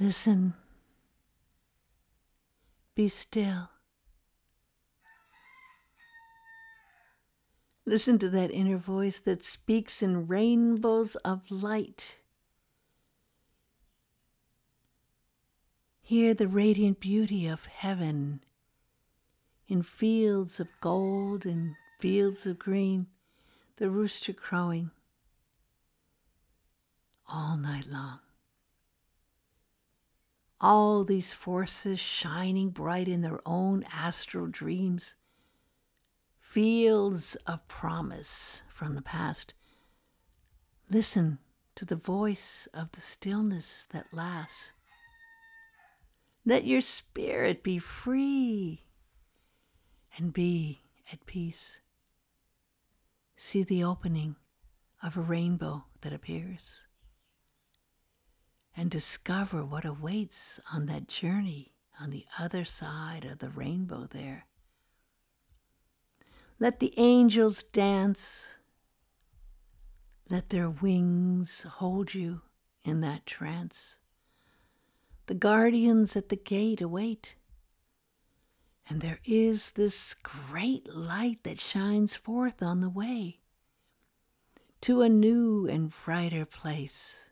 Listen. Be still. Listen to that inner voice that speaks in rainbows of light. Hear the radiant beauty of heaven in fields of gold and fields of green, the rooster crowing all night long. All these forces shining bright in their own astral dreams fields of promise from the past. Listen to the voice of the stillness that lasts. Let your spirit be free and be at peace. See the opening of a rainbow that appears and discover what awaits on that journey on the other side of the rainbow there. Let the angels dance. Let their wings hold you in that trance. The guardians at the gate await. And there is this great light that shines forth on the way to a new and brighter place.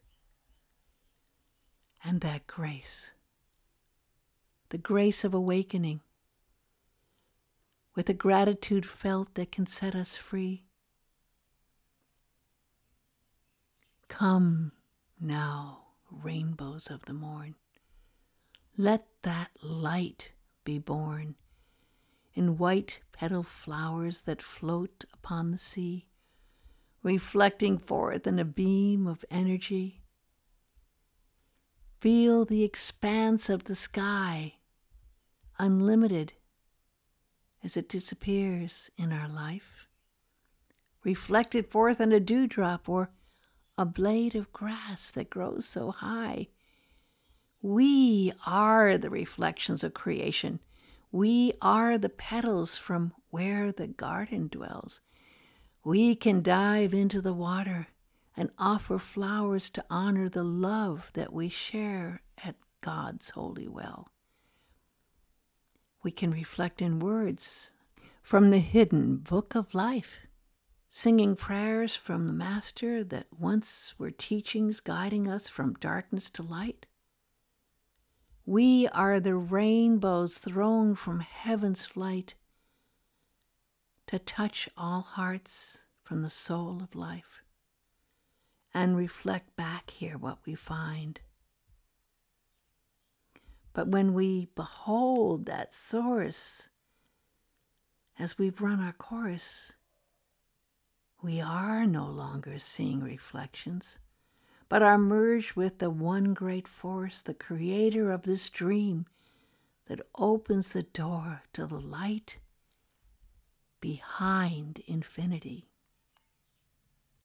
And that grace, the grace of awakening, with a gratitude felt that can set us free. Come now, rainbows of the morn, let that light be born in white petal flowers that float upon the sea, reflecting forth in a beam of energy. Feel the expanse of the sky, unlimited as it disappears in our life, reflected forth in a dewdrop or a blade of grass that grows so high. We are the reflections of creation. We are the petals from where the garden dwells. We can dive into the water and offer flowers to honor the love that we share at God's holy well we can reflect in words from the hidden book of life, singing prayers from the Master that once were teachings guiding us from darkness to light. We are the rainbows thrown from heaven's flight to touch all hearts from the soul of life and reflect back here what we find but when we behold that source as we've run our course, we are no longer seeing reflections, but are merged with the one great force, the creator of this dream that opens the door to the light behind infinity.